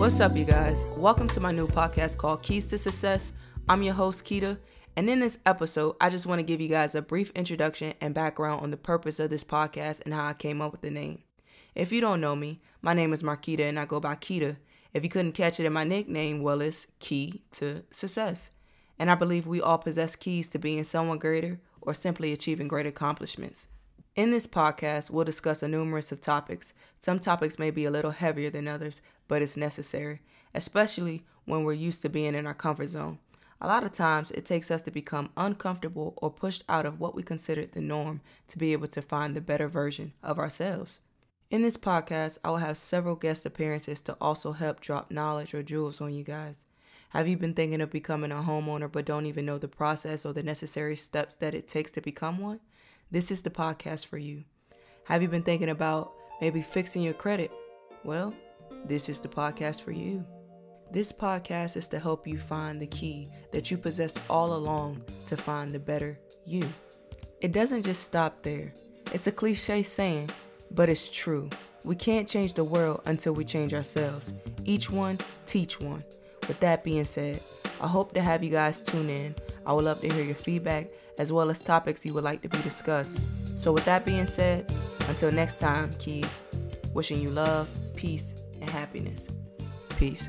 What's up, you guys? Welcome to my new podcast called Keys to Success. I'm your host, Keita, and in this episode, I just want to give you guys a brief introduction and background on the purpose of this podcast and how I came up with the name. If you don't know me, my name is Marquita and I go by Keita. If you couldn't catch it in my nickname, well, it's Key to Success. And I believe we all possess keys to being someone greater or simply achieving great accomplishments. In this podcast, we'll discuss a numerous of topics. Some topics may be a little heavier than others, but it's necessary, especially when we're used to being in our comfort zone. A lot of times, it takes us to become uncomfortable or pushed out of what we consider the norm to be able to find the better version of ourselves. In this podcast, I will have several guest appearances to also help drop knowledge or jewels on you guys. Have you been thinking of becoming a homeowner but don't even know the process or the necessary steps that it takes to become one? This is the podcast for you. Have you been thinking about maybe fixing your credit? Well, this is the podcast for you. This podcast is to help you find the key that you possessed all along to find the better you. It doesn't just stop there. It's a cliche saying, but it's true. We can't change the world until we change ourselves. Each one, teach one. With that being said, I hope to have you guys tune in. I would love to hear your feedback as well as topics you would like to be discussed. So, with that being said, until next time, Keys, wishing you love, peace, and happiness. Peace.